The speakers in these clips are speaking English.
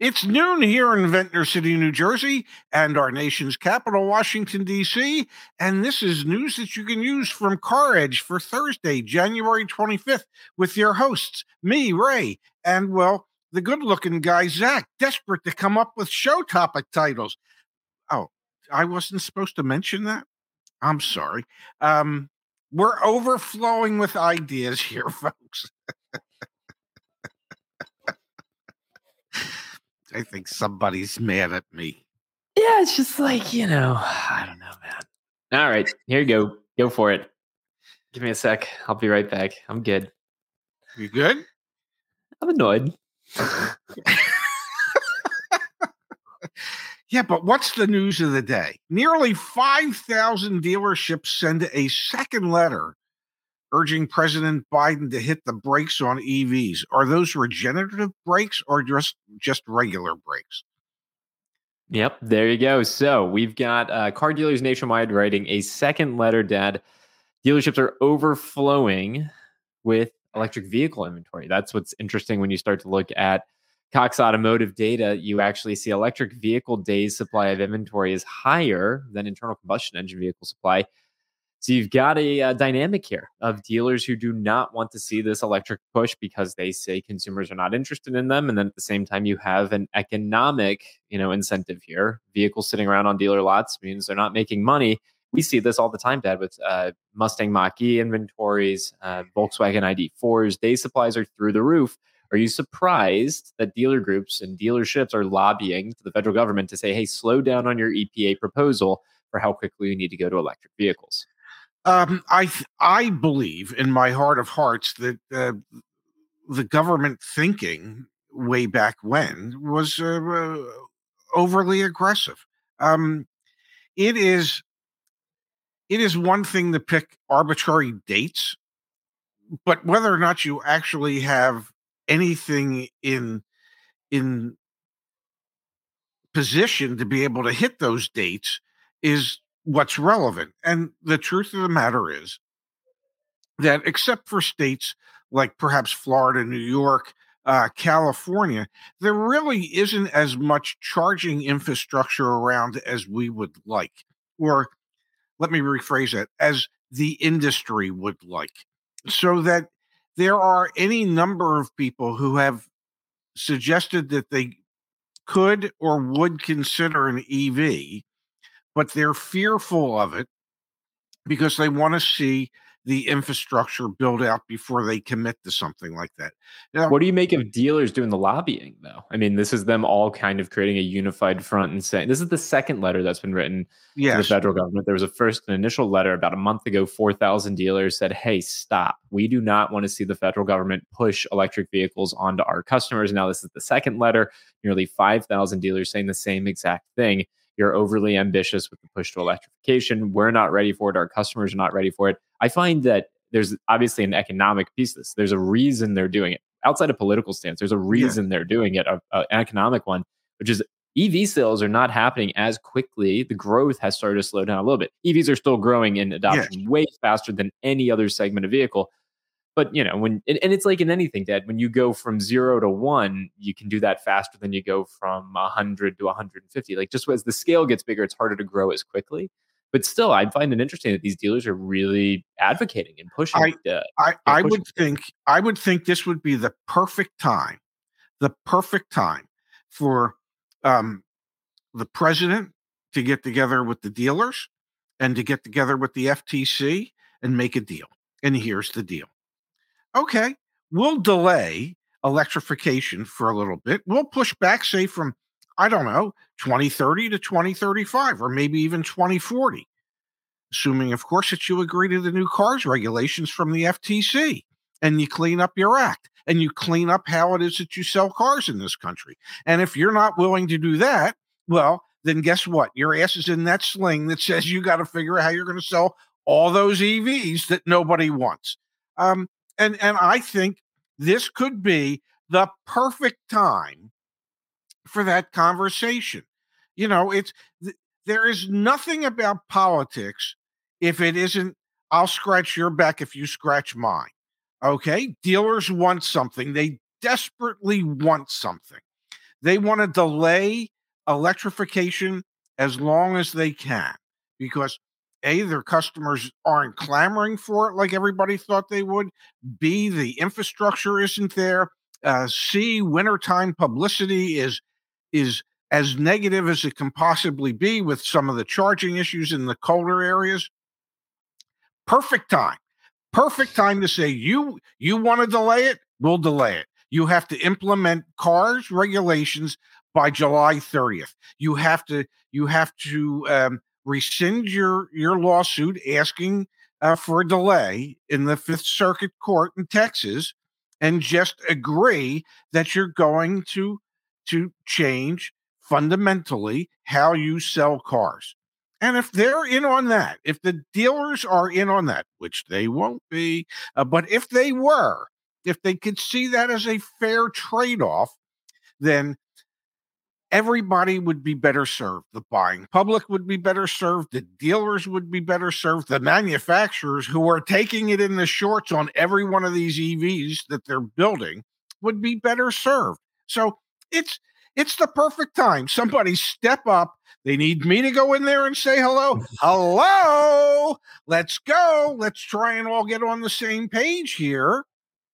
It's noon here in Ventnor City, New Jersey, and our nation's capital, Washington, D.C. And this is news that you can use from CarEdge for Thursday, January 25th, with your hosts, me, Ray, and, well, the good looking guy, Zach, desperate to come up with show topic titles. Oh, I wasn't supposed to mention that? I'm sorry. Um, we're overflowing with ideas here, folks. I think somebody's mad at me. Yeah, it's just like, you know, I don't know, man. All right, here you go. Go for it. Give me a sec. I'll be right back. I'm good. You good? I'm annoyed. yeah, but what's the news of the day? Nearly 5,000 dealerships send a second letter urging President Biden to hit the brakes on EVs. Are those regenerative brakes or just just regular brakes? Yep, there you go. So we've got uh, car dealers nationwide writing a second letter. Dad, dealerships are overflowing with electric vehicle inventory. That's what's interesting when you start to look at Cox Automotive data. You actually see electric vehicle days supply of inventory is higher than internal combustion engine vehicle supply. So you've got a, a, uh, dynamic here of dealers who do not want to see this electric push because they say consumers are not interested in them, and then at the same time you have an economic, you know, incentive here. Vehicles sitting around on dealer lots means they're not making money. We see this all the time, Dad, with uh, Mustang Mach-E inventories, uh, Volkswagen ID4s. Day supplies are through the roof. Are you surprised that dealer groups and dealerships are lobbying to the federal government to say, "Hey, slow down on your EPA proposal for how quickly we need to go to electric vehicles"? Um, I I believe in my heart of hearts that uh, the government thinking way back when was uh, uh, overly aggressive. Um, it is it is one thing to pick arbitrary dates, but whether or not you actually have anything in in position to be able to hit those dates is what's relevant. And the truth of the matter is that, except for states like perhaps Florida, New York, uh, California, there really isn't as much charging infrastructure around as we would like. Or let me rephrase that as the industry would like. So that there are any number of people who have suggested that they could or would consider an EV but they're fearful of it because they want to see the infrastructure build out before they commit to something like that. Now, what do you make of dealers doing the lobbying, though? I mean, this is them all kind of creating a unified front and saying this is the second letter that's been written yes. to the federal government. There was a first an initial letter about a month ago. Four thousand dealers said, "Hey, stop! We do not want to see the federal government push electric vehicles onto our customers." Now, this is the second letter. Nearly five thousand dealers saying the same exact thing. You're overly ambitious with the push to electrification. We're not ready for it. Our customers are not ready for it. I find that there's obviously an economic piece of this. There's a reason they're doing it. Outside of political stance, there's a reason yeah. they're doing it, a, a, an economic one, which is EV sales are not happening as quickly. The growth has started to slow down a little bit. EVs are still growing in adoption way faster than any other segment of vehicle. But you know, when and, and it's like in anything, Dad, when you go from zero to one, you can do that faster than you go from 100 to 150. Like just as the scale gets bigger, it's harder to grow as quickly. But still, I find it interesting that these dealers are really advocating and pushing. I, uh, I, I would think I would think this would be the perfect time, the perfect time for um, the president to get together with the dealers and to get together with the FTC and make a deal. And here's the deal okay, we'll delay electrification for a little bit. We'll push back, say, from, I don't know, 2030 to 2035, or maybe even 2040, assuming, of course, that you agree to the new cars regulations from the FTC and you clean up your act and you clean up how it is that you sell cars in this country. And if you're not willing to do that, well, then guess what? Your ass is in that sling that says you got to figure out how you're going to sell all those EVs that nobody wants. Um, and and I think this could be the perfect time for that conversation. You know, it's th- there is nothing about politics if it isn't I'll scratch your back if you scratch mine. Okay? Dealers want something. They desperately want something. they want to delay electrification as long as they can because a their customers aren't clamoring for it like everybody thought they would. B the infrastructure isn't there. Uh, c wintertime publicity is is as negative as it can possibly be with some of the charging issues in the colder areas. Perfect time. Perfect time to say you you want to delay it? We'll delay it. You have to implement cars regulations by July 30th. You have to you have to um, rescind your your lawsuit asking uh, for a delay in the Fifth Circuit Court in Texas, and just agree that you're going to to change fundamentally how you sell cars. And if they're in on that, if the dealers are in on that, which they won't be, uh, but if they were, if they could see that as a fair trade off, then everybody would be better served. The buying public would be better served. The dealers would be better served. The manufacturers who are taking it in the shorts on every one of these EVs that they're building would be better served. So it's it's the perfect time. Somebody step up. They need me to go in there and say hello. hello. Let's go. Let's try and all get on the same page here.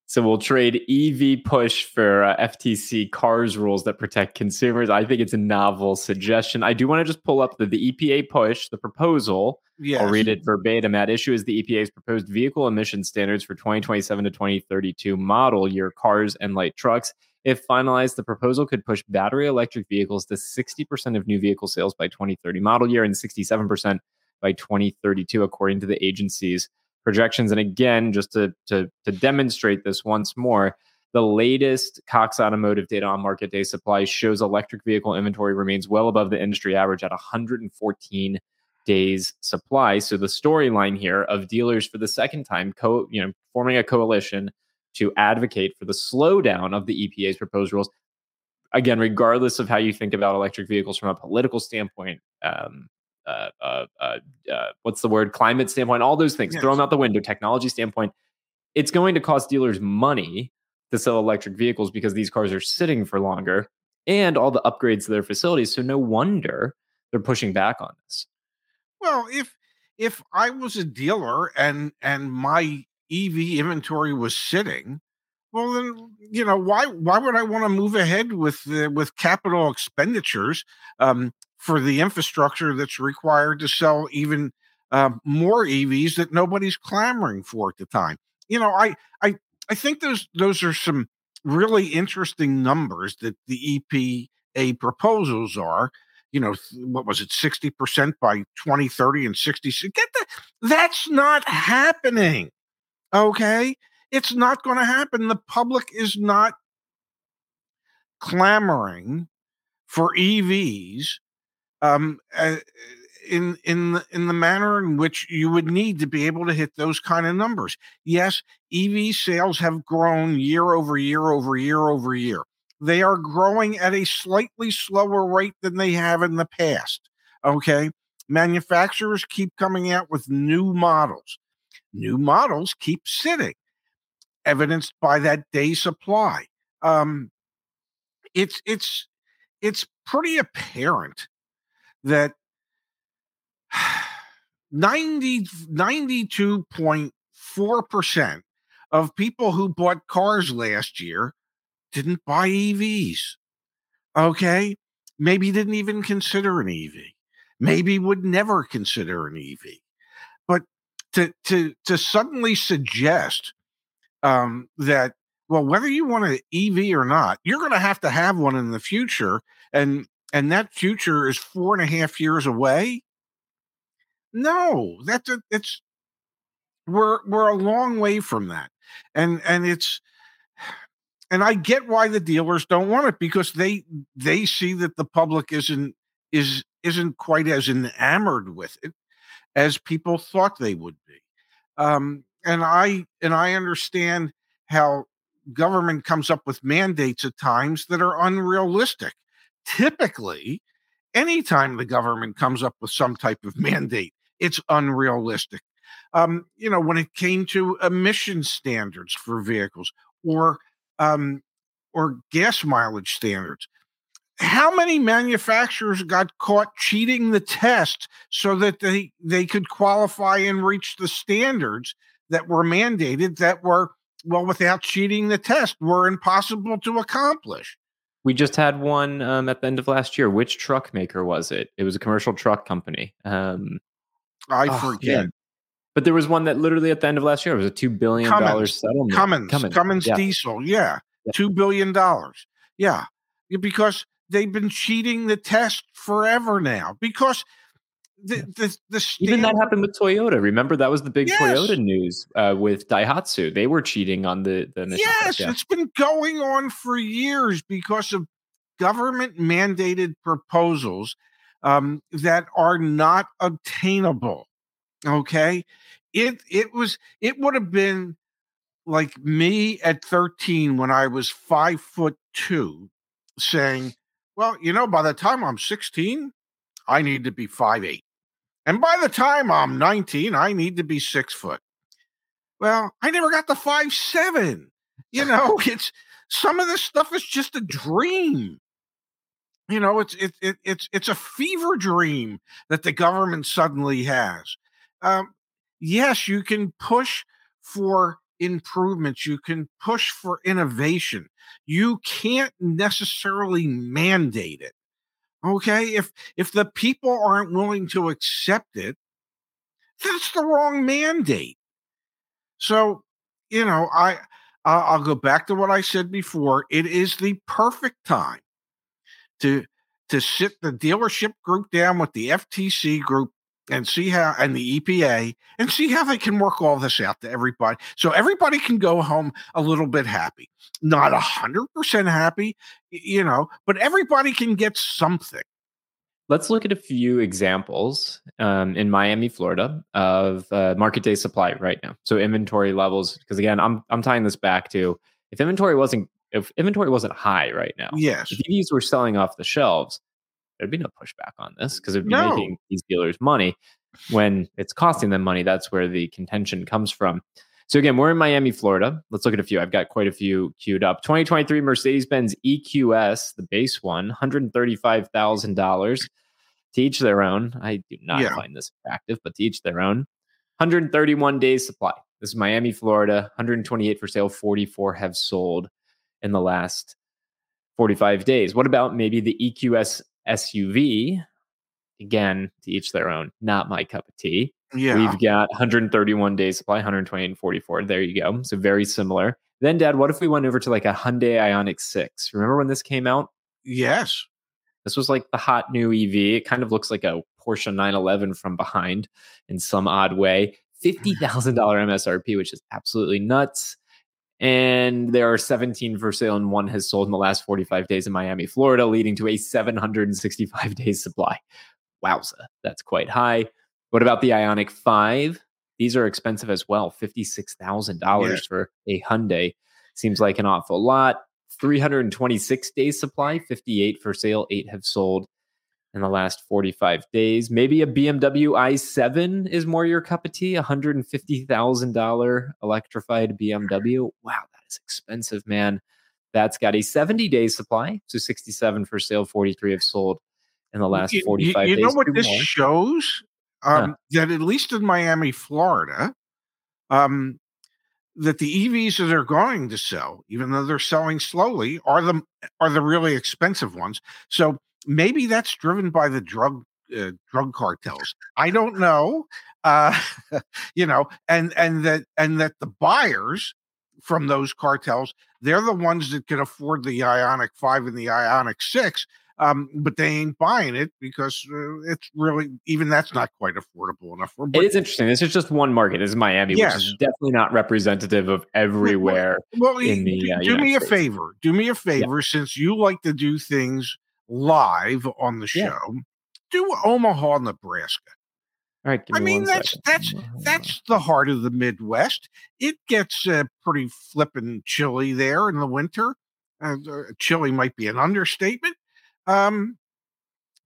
So we'll trade EV push for uh, FTC cars rules that protect consumers. I think it's a novel suggestion. I do want to just pull up the, the EPA push, the proposal. Yes. I'll read it verbatim. At issue is the EPA's proposed vehicle emission standards for 2027 to 2032 model year cars and light trucks. If finalized, the proposal could push battery electric vehicles to 60% of new vehicle sales by 2030 model year and 67% by 2032, according to the agency's projections. And again, just to, to, to demonstrate this once more, the latest Cox Automotive data on market day supply shows electric vehicle inventory remains well above the industry average at 114 days supply. So the storyline here of dealers for the second time, co- you know, forming a coalition to advocate for the slowdown of the EPA's proposed rules. Again, regardless of how you think about electric vehicles from a political standpoint, um, uh, uh, uh, uh, what's the word climate standpoint all those things yes. throw them out the window technology standpoint it's going to cost dealers money to sell electric vehicles because these cars are sitting for longer and all the upgrades to their facilities so no wonder they're pushing back on this well if if i was a dealer and and my ev inventory was sitting well then you know why why would i want to move ahead with uh, with capital expenditures um, for the infrastructure that's required to sell even uh, more EVs that nobody's clamoring for at the time. You know, I I I think those those are some really interesting numbers that the EPA proposals are. You know, what was it, sixty percent by twenty thirty and sixty? Get that? That's not happening. Okay, it's not going to happen. The public is not clamoring for EVs um, in in in the manner in which you would need to be able to hit those kind of numbers. Yes, EV sales have grown year over year over year over year. They are growing at a slightly slower rate than they have in the past. Okay, manufacturers keep coming out with new models. New models keep sitting, evidenced by that day supply. Um, it's it's it's pretty apparent that 90, 92.4% of people who bought cars last year didn't buy EVs. Okay. Maybe didn't even consider an EV. Maybe would never consider an EV. But to to to suddenly suggest um, that well, whether you want an EV or not, you're going to have to have one in the future, and and that future is four and a half years away. No, that's a, it's we're we're a long way from that, and and it's and I get why the dealers don't want it because they they see that the public isn't is isn't quite as enamored with it as people thought they would be. Um, and I and I understand how government comes up with mandates at times that are unrealistic typically, anytime the government comes up with some type of mandate, it's unrealistic. Um, you know, when it came to emission standards for vehicles or um, or gas mileage standards, how many manufacturers got caught cheating the test so that they they could qualify and reach the standards that were mandated that were well without cheating the test were impossible to accomplish. We just had one um, at the end of last year. Which truck maker was it? It was a commercial truck company. Um, i oh, forget. yeah. but there was one that literally at the end of last year it was a $2 billion cummins, settlement. Cummins. Cummins, cummins yeah. diesel. Yeah, yeah. $2 billion yeah because they've been cheating the test forever now. Because the, the, the even that happened with Toyota. Remember that was the big yes. Toyota news uh, with Daihatsu. They were cheating on the the yes. Yeah. It's been going on for years because of government mandated proposals um, that are not obtainable. Okay, it it was it would have been like me at 13 when I was five foot two saying, well, you know, by the time I'm 16, I need to be five eight, And by the time I'm 19, I need to be six foot. Well, I never got the five seven. You know, it's some of this stuff is just a dream. You know, it's it, it it's it's a fever dream that the government suddenly has. Um, yes, you can push for improvements, you can push for innovation. You can't necessarily mandate it. Okay? If if the people aren't willing to accept it, that's the wrong mandate. So, you know, I I'll go back to what I said before. It is the perfect time to to sit the dealership group down with the FTC group and see how and the EPA and see how they can work all this out to everybody so everybody can go home a little bit happy. Not a hundred percent happy you know but everybody can get something. Let's look at a few examples um, in Miami Florida of uh, market day supply right now. So inventory levels because again I'm I'm tying this back to if inventory wasn't if inventory wasn't high right now yes. if these were selling off the shelves there'd be no pushback on this because it'd be no. making these dealers money. When it's costing them money, that's where the contention comes from. So again, we're in Miami, Florida. Let's look at a few. I've got quite a few queued up. 2023 Mercedes-Benz EQS, the base one, $135,000. To each their own. I do not yeah. find this attractive, but to each their own. 131 days supply. This is Miami, Florida. 128 for sale, 44 have sold in the last 45 days. What about maybe the EQS SUV, again, to each their own, not my cup of tea. Yeah. We've got 131 days supply, 128 and 44. There you go. So very similar. Then, Dad, what if we went over to like a Hyundai Ioniq 6? Remember when this came out? Yes. This was like the hot new EV. It kind of looks like a Porsche 911 from behind in some odd way. Mm-hmm. $50,000 MSRP, which is absolutely nuts. And there are 17 for sale, and one has sold in the last 45 days in Miami, Florida, leading to a 765 days supply. Wowza, that's quite high. What about the Ioniq 5? These are expensive as well $56,000 yeah. for a Hyundai. Seems like an awful lot. 326 days supply, 58 for sale, eight have sold in the last 45 days. Maybe a BMW i7 is more your cup of tea, $150,000 electrified BMW. Wow, that is expensive, man. That's got a 70 day supply. So 67 for sale, 43 have sold in the last 45 you, you days. You know what this more. shows? Um, huh. That at least in Miami, Florida, um, that the EVs that are going to sell, even though they're selling slowly, are the are the really expensive ones. So maybe that's driven by the drug uh, drug cartels. I don't know. Uh, you know, and and that and that the buyers from those cartels, they're the ones that can afford the Ioniq Five and the Ioniq Six. Um, but they ain't buying it because uh, it's really even that's not quite affordable enough. For, it is interesting. This is just one market. This is Miami, yes. which is definitely not representative of everywhere. Well, well in the, uh, do me States. a favor. Do me a favor, yeah. since you like to do things live on the show. Yeah. Do Omaha, Nebraska. All right, I mean that's second. that's that's the heart of the Midwest. It gets uh, pretty flippin' chilly there in the winter. Uh, chilly might be an understatement. Um,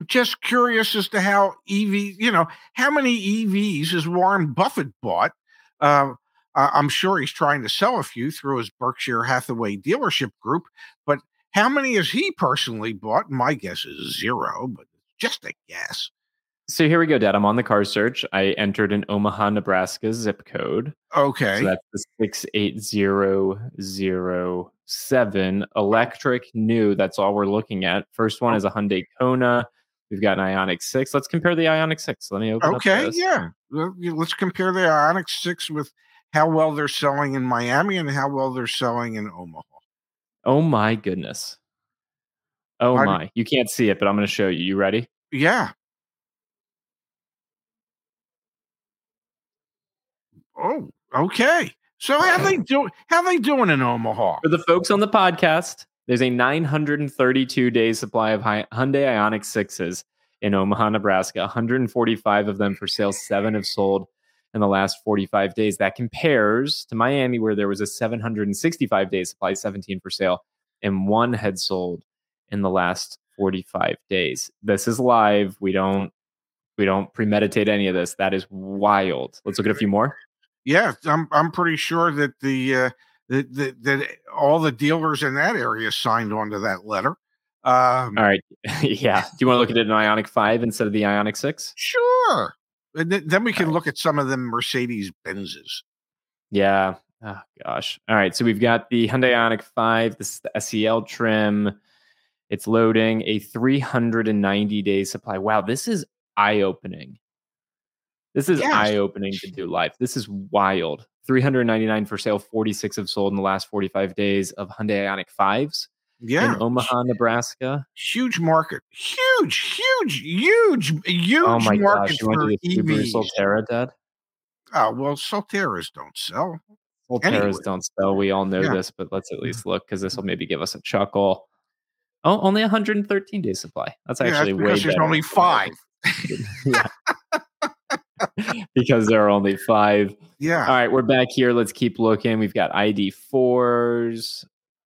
just curious as to how EV, you know, how many EVs has Warren Buffett bought? Uh, I'm sure he's trying to sell a few through his Berkshire Hathaway dealership group, but How many has he personally bought? My guess is zero, but just a guess. So here we go, Dad. I'm on the car search. I entered an Omaha, Nebraska zip code. Okay. So that's the 68007. Electric new. That's all we're looking at. First one oh. is a Hyundai Kona. We've got an Ioniq 6. Let's compare the Ioniq 6. Let me open Okay, yeah. Let's compare the Ioniq 6 with how well they're selling in Miami and how well they're selling in Omaha. Oh my goodness. Oh my. You can't see it, but I'm going to show you. You ready? Yeah. Oh, okay. So how they do how they doing in Omaha? For the folks on the podcast, there's a 932 day supply of Hyundai Ioniq 6s in Omaha, Nebraska. 145 of them for sale, 7 have sold in the last 45 days. That compares to Miami where there was a 765 day supply, 17 for sale, and one had sold in the last 45 days. This is live. We don't we don't premeditate any of this. That is wild. Let's look at a few more. Yeah, I'm I'm pretty sure that the uh, that, that, that all the dealers in that area signed on to that letter. Um, all right, yeah. Do you want to look at an Ioniq Five instead of the Ioniq Six? Sure. And th- then we can look at some of the Mercedes Benzes. Yeah. Oh gosh. All right. So we've got the Hyundai Ioniq Five. This is the SEL trim. It's loading a 390 day supply. Wow, this is eye opening. This is yes. eye opening to do life. This is wild. 399 for sale, 46 have sold in the last 45 days of Hyundai Ioniq 5s. Yeah. In Omaha, Nebraska. Huge market. Huge, huge, huge, oh huge oh my market gosh, you for went to the EVs. Solterra, Dad? Oh, well, Solterras don't sell. Solterras anyway. don't sell. We all know yeah. this, but let's at mm-hmm. least look because this will maybe give us a chuckle. Oh, only 113 day supply. That's actually yeah, that's way better. There's only five. because there are only five. Yeah. All right, we're back here. Let's keep looking. We've got ID4s,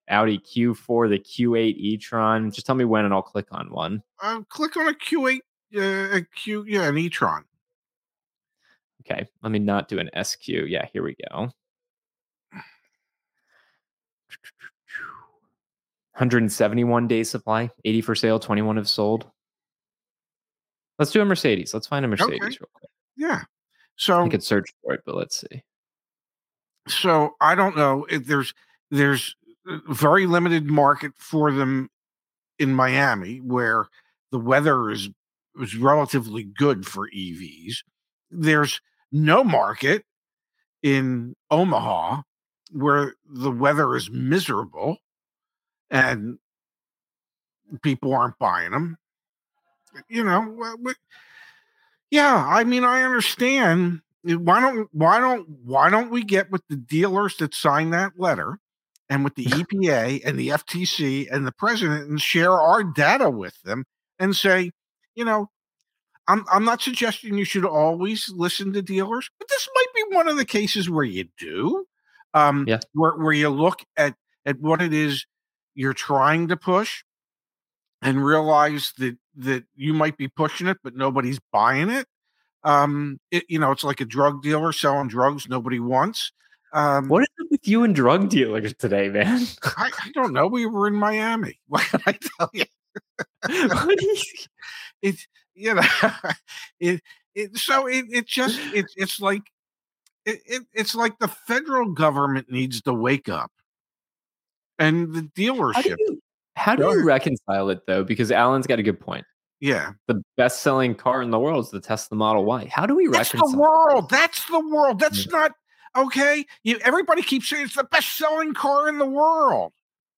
Audi Q4, the Q8 e-tron. Just tell me when, and I'll click on one. Uh, click on a Q8, uh, a Q, yeah, an e-tron. Okay, let me not do an SQ. Yeah, here we go. 171 days supply, 80 for sale, 21 have sold. Let's do a Mercedes. Let's find a Mercedes okay. real quick. Yeah. So I could search for it, but let's see. So I don't know if there's there's very limited market for them in Miami where the weather is is relatively good for EVs. There's no market in Omaha where the weather is miserable and people aren't buying them. You know, yeah, I mean, I understand. Why don't why don't why don't we get with the dealers that signed that letter and with the EPA and the FTC and the president and share our data with them and say, you know, I'm I'm not suggesting you should always listen to dealers, but this might be one of the cases where you do. Um, yeah. where where you look at at what it is you're trying to push and realize that that you might be pushing it, but nobody's buying it. Um, it, you know, it's like a drug dealer selling drugs nobody wants. Um, what is it with you and drug dealers today, man? I, I don't know. We were in Miami. What can I tell you? it's you know, it it so it it just it, it's like it, it it's like the federal government needs to wake up, and the dealership how do you reconcile it though? Because Alan's got a good point. Yeah. The best selling car in the world is the Tesla Model Y. How do we That's reconcile? the world. That's the world. That's not okay. You, everybody keeps saying it's the best selling car in the world.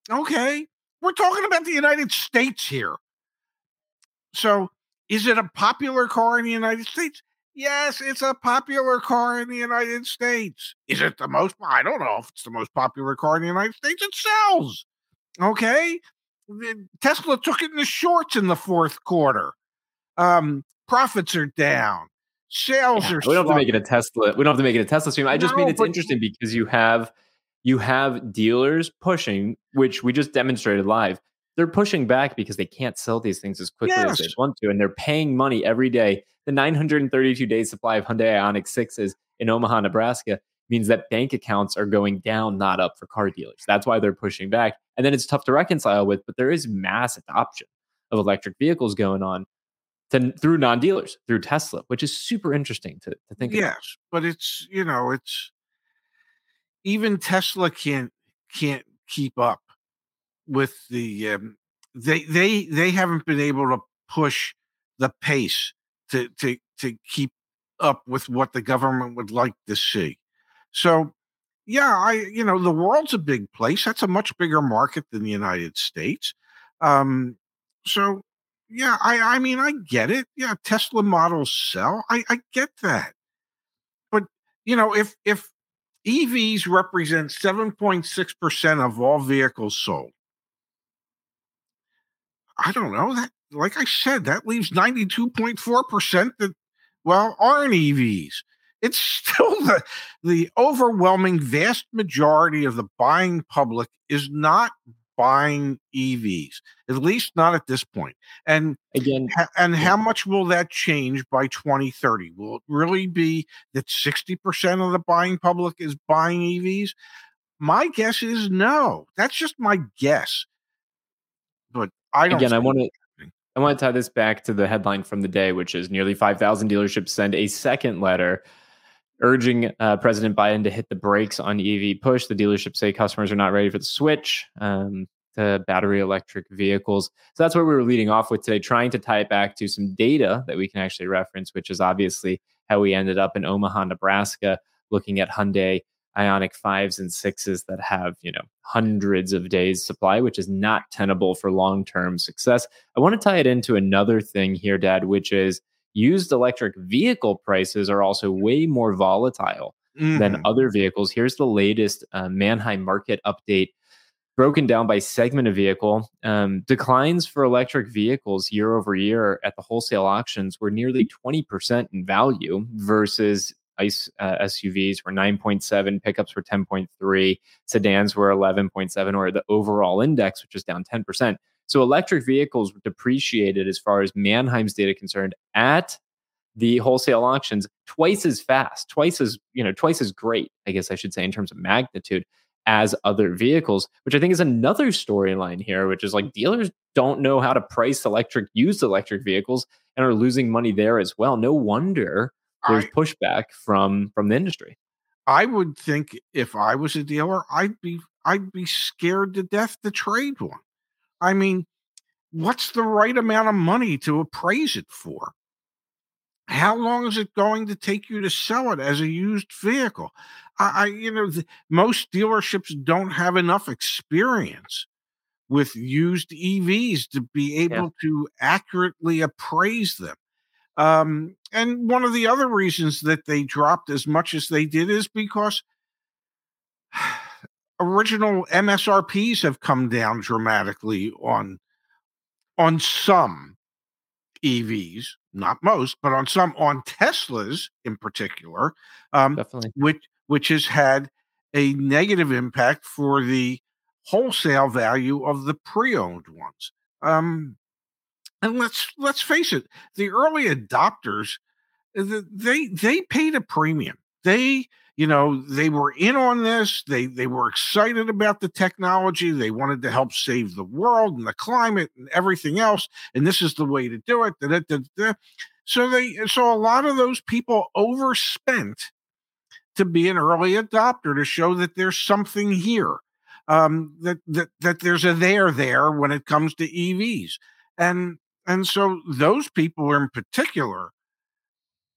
Okay. We're talking about the United States here. So is it a popular car in the United States? Yes, it's a popular car in the United States. Is it the most? I don't know if it's the most popular car in the United States. It sells. Okay. Tesla took it in the shorts in the fourth quarter. Um, profits are down. Sales yeah, are. We don't have to make it a Tesla. We don't have to make it a Tesla stream. I just no, mean it's interesting because you have you have dealers pushing, which we just demonstrated live. They're pushing back because they can't sell these things as quickly yes. as they want to, and they're paying money every day. The 932 day supply of Hyundai Ioniq 6s in Omaha, Nebraska means that bank accounts are going down, not up for car dealers. That's why they're pushing back. And then it's tough to reconcile with, but there is mass adoption of electric vehicles going on to, through non-dealers, through Tesla, which is super interesting to, to think yes, about. but it's you know, it's even Tesla can't can't keep up with the um, they they they haven't been able to push the pace to to to keep up with what the government would like to see. So, yeah, I you know the world's a big place. That's a much bigger market than the United States. Um, so, yeah, I I mean I get it. Yeah, Tesla models sell. I I get that. But you know, if if EVs represent 7.6% of all vehicles sold. I don't know that like I said, that leaves 92.4% that well aren't EVs it's still the the overwhelming vast majority of the buying public is not buying EVs, at least not at this point. And again, ha- and yeah. how much will that change by 2030? Will it really be that 60% of the buying public is buying EVs? My guess is no. That's just my guess. But I don't Again, I want to I want to tie this back to the headline from the day, which is nearly 5,000 dealerships send a second letter urging uh, President Biden to hit the brakes on EV push. The dealerships say customers are not ready for the switch um, to battery electric vehicles. So that's where we were leading off with today, trying to tie it back to some data that we can actually reference, which is obviously how we ended up in Omaha, Nebraska, looking at Hyundai Ioniq 5s and 6s that have, you know, hundreds of days supply, which is not tenable for long-term success. I want to tie it into another thing here, Dad, which is used electric vehicle prices are also way more volatile mm-hmm. than other vehicles. Here's the latest uh, Manheim market update broken down by segment of vehicle. Um, declines for electric vehicles year over year at the wholesale auctions were nearly 20% in value versus ICE uh, SUVs were 9.7, pickups were 10.3, sedans were 11.7, or the overall index, which is down 10%. So electric vehicles depreciated as far as Manheim's data concerned at the wholesale auctions twice as fast, twice as, you know, twice as great, I guess I should say in terms of magnitude as other vehicles, which I think is another storyline here, which is like dealers don't know how to price electric used electric vehicles and are losing money there as well. No wonder there's I, pushback from from the industry. I would think if I was a dealer, I'd be I'd be scared to death to trade one. I mean, what's the right amount of money to appraise it for? How long is it going to take you to sell it as a used vehicle? I, I you know, the, most dealerships don't have enough experience with used EVs to be able yeah. to accurately appraise them. Um, and one of the other reasons that they dropped as much as they did is because original MSRPs have come down dramatically on on some EVs, not most, but on some on Teslas in particular, um, Definitely. which which has had a negative impact for the wholesale value of the pre-owned ones. Um, and let's let's face it, the early adopters they they paid a premium. They you know they were in on this. They they were excited about the technology. They wanted to help save the world and the climate and everything else and this is the way to do it so they so a lot of those people overspent to be an early adopter to show that there's something here um, that that that there's a there there when it comes to EVs and and so those people in particular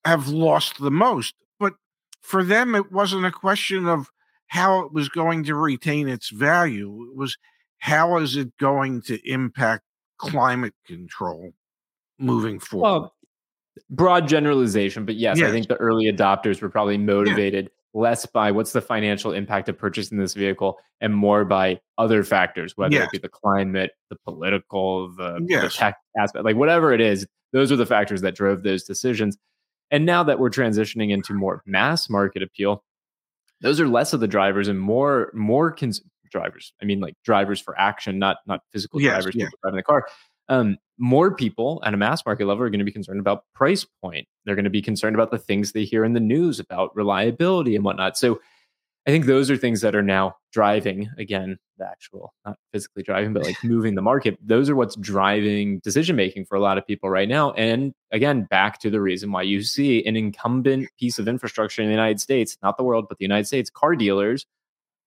have lost the most for them, it wasn't a question of how it was going to retain its value. It was how is it going to impact climate control moving forward. Well, broad generalization, but yes, yes, I think the early adopters were probably motivated yeah. less by what's the financial impact of purchasing this vehicle and more by other factors, whether yes. it be the climate, the political, the, yes. the tech aspect, like whatever it is. Those are the factors that drove those decisions. And now that we're transitioning into more mass market appeal, those are less of the drivers and more more cons- drivers. I mean, like drivers for action, not not physical yes, drivers yeah. driving the car. Um, more people at a mass market level are going to be concerned about price point. They're going to be concerned about the things they hear in the news about reliability and whatnot. So I think those are things that are now driving again the actual not physically driving but like moving the market. Those are what's driving decision making for a lot of people right now and again back to the reason why you see an incumbent piece of infrastructure in the United States not the world but the United States car dealers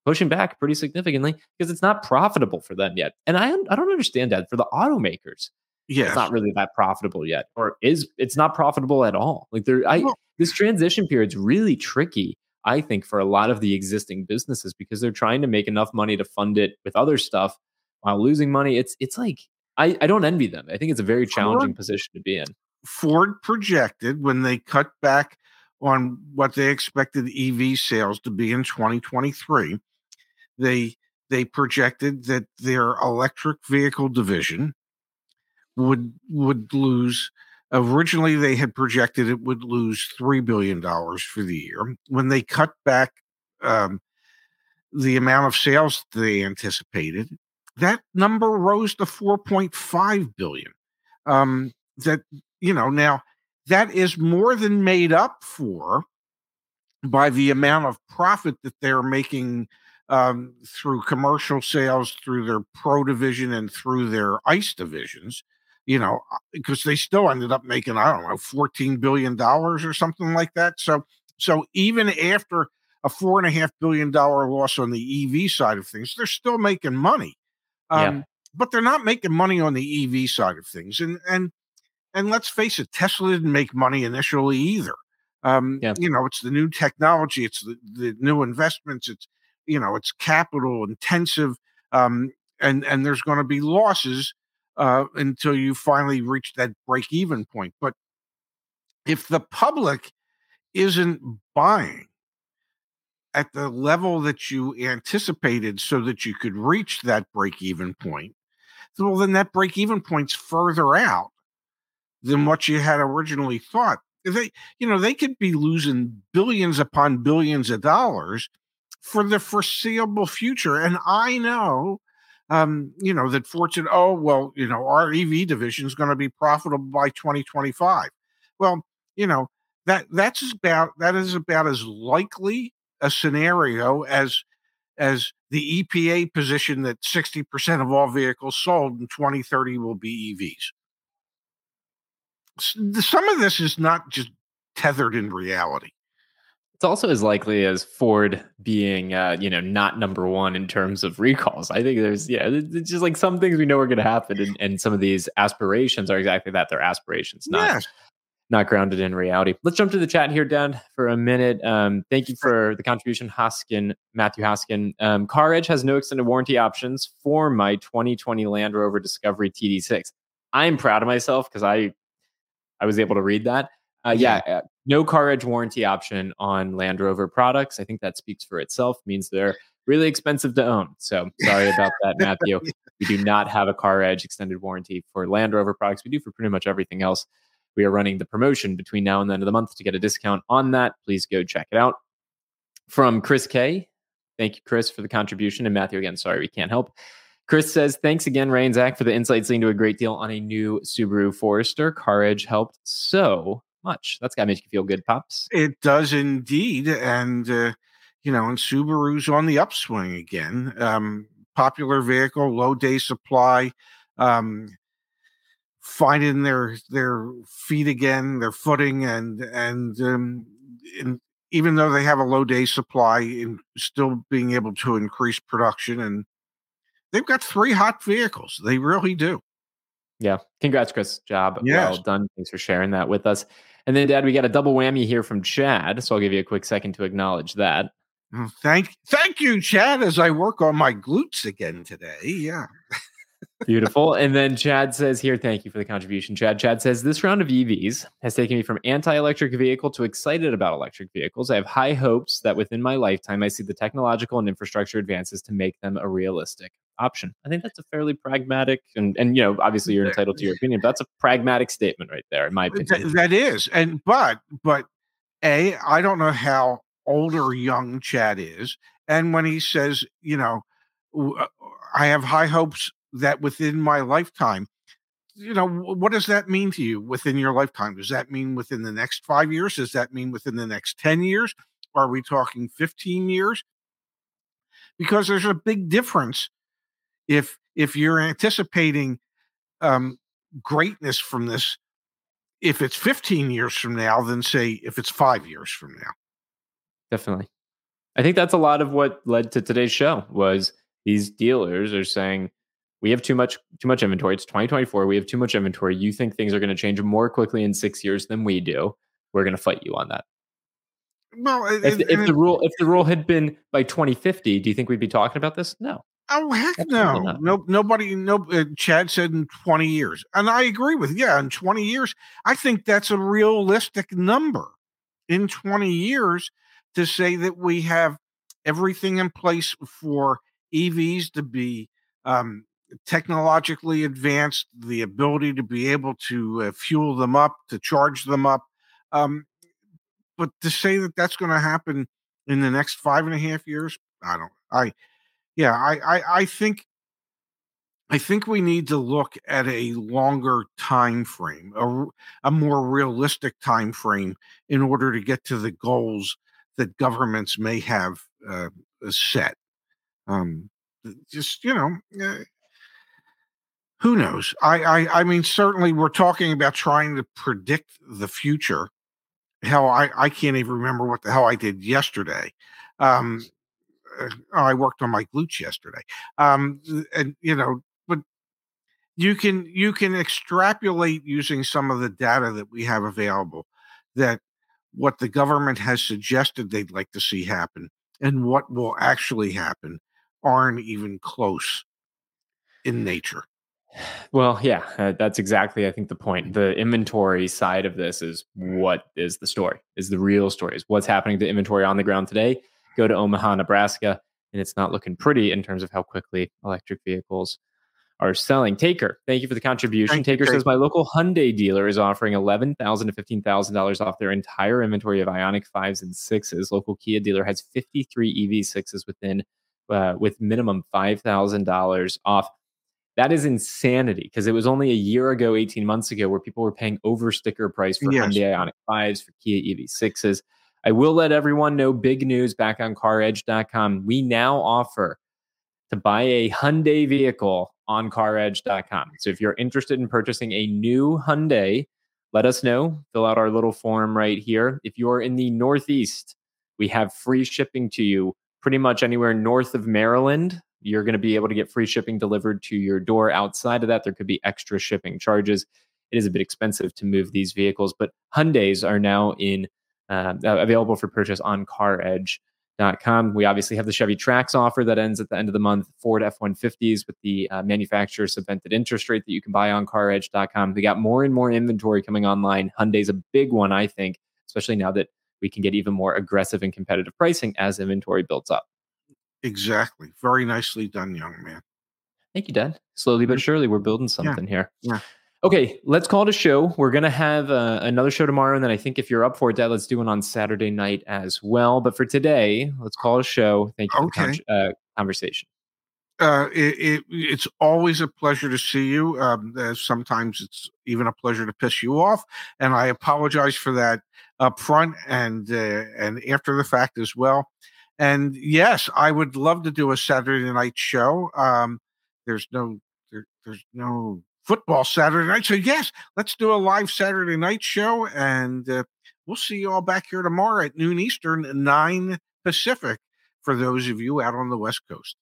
pushing back pretty significantly because it's not profitable for them yet and I I don't understand that for the automakers yeah it's not really that profitable yet or is it's not profitable at all like there I well, this transition period's really tricky I think, for a lot of the existing businesses because they're trying to make enough money to fund it with other stuff while losing money. It's it's like I, I don't envy them. I think it's a very challenging Ford, position to be in. Ford projected when they cut back on what they expected EV sales to be in 2023, they they projected that their electric vehicle division would would lose Originally, they had projected it would lose $3 billion for the year. When they cut back um, the amount of sales they anticipated, that number rose to 4.5 billion. Um, that, you know, now that is more than made up for by the amount of profit that they're making um, through commercial sales, through their pro division, and through their ICE divisions you know, because uh, they still ended up making, I don't know, $14 billion or something like that. So, so even after a four and a half billion dollar loss on the EV side of things, they're still making money. Um, yeah. But they're not making money on the EV side of things. And, and, and let's face it, Tesla didn't make money initially either. Um, yeah. You know, it's the new technology, it's the, the new investments, it's, you know, it's capital intensive. Um, and, and there's going to be losses uh, until you finally reach that break even point. But if the public isn't buying at the level that you anticipated so that you could reach that break even point, well, then that break even point's further out than what you had originally thought. They, you know, they could be losing billions upon billions of dollars for the foreseeable future. And I know um, you know, that Fortune, oh, well, you know, our EV division is going to be profitable by 2025. Well, you know, that that's about that is about as likely a scenario as as the EPA position that 60% of all vehicles sold in 2030 will be EVs. Some of this is not just tethered in reality it's also as likely as Ford being, uh, you know, not number one in terms of recalls. I think there's, yeah, it's just like some things we know are going to happen, and, and some of these aspirations are exactly that. They're aspirations, not yes. not grounded in reality. Let's jump to the chat here, Dan, for a minute. Um, thank you for the contribution, Hoskin, Matthew Hoskin. Um, CarEdge has no extended warranty options for my 2020 Land Rover Discovery TD6. I'm proud of myself because I I was able to read that. Uh, yeah, no CarEdge warranty option on Land Rover products. I think that speaks for itself, means they're really expensive to own. So sorry about that, Matthew. we do not have a CarEdge extended warranty for Land Rover products. We do for pretty much everything else. We are running the promotion between now and the end of the month to get a discount on that. Please go check it out. From Chris K. Thank you, Chris, for the contribution. And Matthew, again, sorry we can't help. Chris says, thanks again, Ray and Zach, for the insights leading to a great deal on a new Subaru Forester. CarEdge helped so much. That's got to make you feel good, Pops. It does indeed. And, uh, you know, and Subaru's on the upswing again. Um, popular vehicle, low day supply, um, finding their their feet again, their footing, and and um, even though they have a low day supply, in still being able to increase production, and they've got three hot vehicles. They really do. Yeah. Congrats, Chris. Job yes. well done. Thanks for sharing that with us. And then, Dad, we got a double whammy here from Chad. So I'll give you a quick second to acknowledge that. Thank, thank you, Chad. As I work on my glutes again today. Yeah. Beautiful. And then Chad says here, thank you for the contribution. Chad. Chad says this round of EVs has taken me from anti-electric vehicle to excited about electric vehicles. I have high hopes that within my lifetime, I see the technological and infrastructure advances to make them a realistic option. I think that's a fairly pragmatic and and you know, obviously you're entitled to your opinion, but that's a pragmatic statement right there, in my opinion. that is. And but but A, I don't know how old or young Chad is. And when he says, you know, uh, I have high hopes that within my lifetime, you know, what does that mean to you within your lifetime? Does that mean within the next five years? Does that mean within the next 10 years? Are we talking 15 years? because there's a big difference if if you're anticipating um, greatness from this if it's 15 years from now than say if it's five years from now. Definitely. I think that's a lot of what led to today's show was these dealers are saying we have too much too much inventory. It's 2024 we have too much inventory. You think things are going to change more quickly in six years than we do. We're going to fight you on that. Well if, if the rule if the rule had been by 2050 do you think we'd be talking about this? No Oh heck no! No, nobody. No, uh, Chad said in twenty years, and I agree with. Yeah, in twenty years, I think that's a realistic number. In twenty years, to say that we have everything in place for EVs to be um, technologically advanced, the ability to be able to uh, fuel them up, to charge them up, um, but to say that that's going to happen in the next five and a half years, I don't. I yeah, I, I, I think I think we need to look at a longer time frame, a, a more realistic time frame, in order to get to the goals that governments may have uh, set. Um, just you know, uh, who knows? I, I I mean, certainly we're talking about trying to predict the future. Hell, I I can't even remember what the hell I did yesterday. Um, uh, oh, I worked on my glutes yesterday. Um, and you know, but you can you can extrapolate using some of the data that we have available that what the government has suggested they'd like to see happen and what will actually happen aren't even close in nature. Well, yeah, uh, that's exactly I think the point. The inventory side of this is what is the story? Is the real story? Is what's happening to inventory on the ground today? Go to Omaha, Nebraska, and it's not looking pretty in terms of how quickly electric vehicles are selling. Taker, thank you for the contribution. Thank Taker says my local Hyundai dealer is offering eleven thousand to fifteen thousand dollars off their entire inventory of Ioniq fives and sixes. Local Kia dealer has fifty three EV sixes within uh, with minimum five thousand dollars off. That is insanity because it was only a year ago, eighteen months ago, where people were paying over sticker price for yes. Hyundai Ioniq fives for Kia EV sixes. I will let everyone know big news back on caredge.com. We now offer to buy a Hyundai vehicle on caredge.com. So if you're interested in purchasing a new Hyundai, let us know. Fill out our little form right here. If you're in the Northeast, we have free shipping to you pretty much anywhere north of Maryland. You're going to be able to get free shipping delivered to your door. Outside of that, there could be extra shipping charges. It is a bit expensive to move these vehicles, but Hyundais are now in uh, available for purchase on caredge.com. We obviously have the Chevy Trax offer that ends at the end of the month, Ford F 150s with the uh, manufacturer subvented interest rate that you can buy on caredge.com. We got more and more inventory coming online. Hyundai's a big one, I think, especially now that we can get even more aggressive and competitive pricing as inventory builds up. Exactly. Very nicely done, young man. Thank you, Dad. Slowly but surely, we're building something yeah. here. Yeah. Okay, let's call it a show. We're going to have uh, another show tomorrow. And then I think if you're up for it, Dad, let's do one on Saturday night as well. But for today, let's call it a show. Thank you okay. for the con- uh, conversation. Uh, it, it, it's always a pleasure to see you. Um, uh, sometimes it's even a pleasure to piss you off, and I apologize for that up front and uh, and after the fact as well. And yes, I would love to do a Saturday night show. Um, there's no there, there's no football Saturday night. So, yes, let's do a live Saturday night show. And uh, we'll see you all back here tomorrow at noon Eastern, 9 Pacific for those of you out on the West Coast.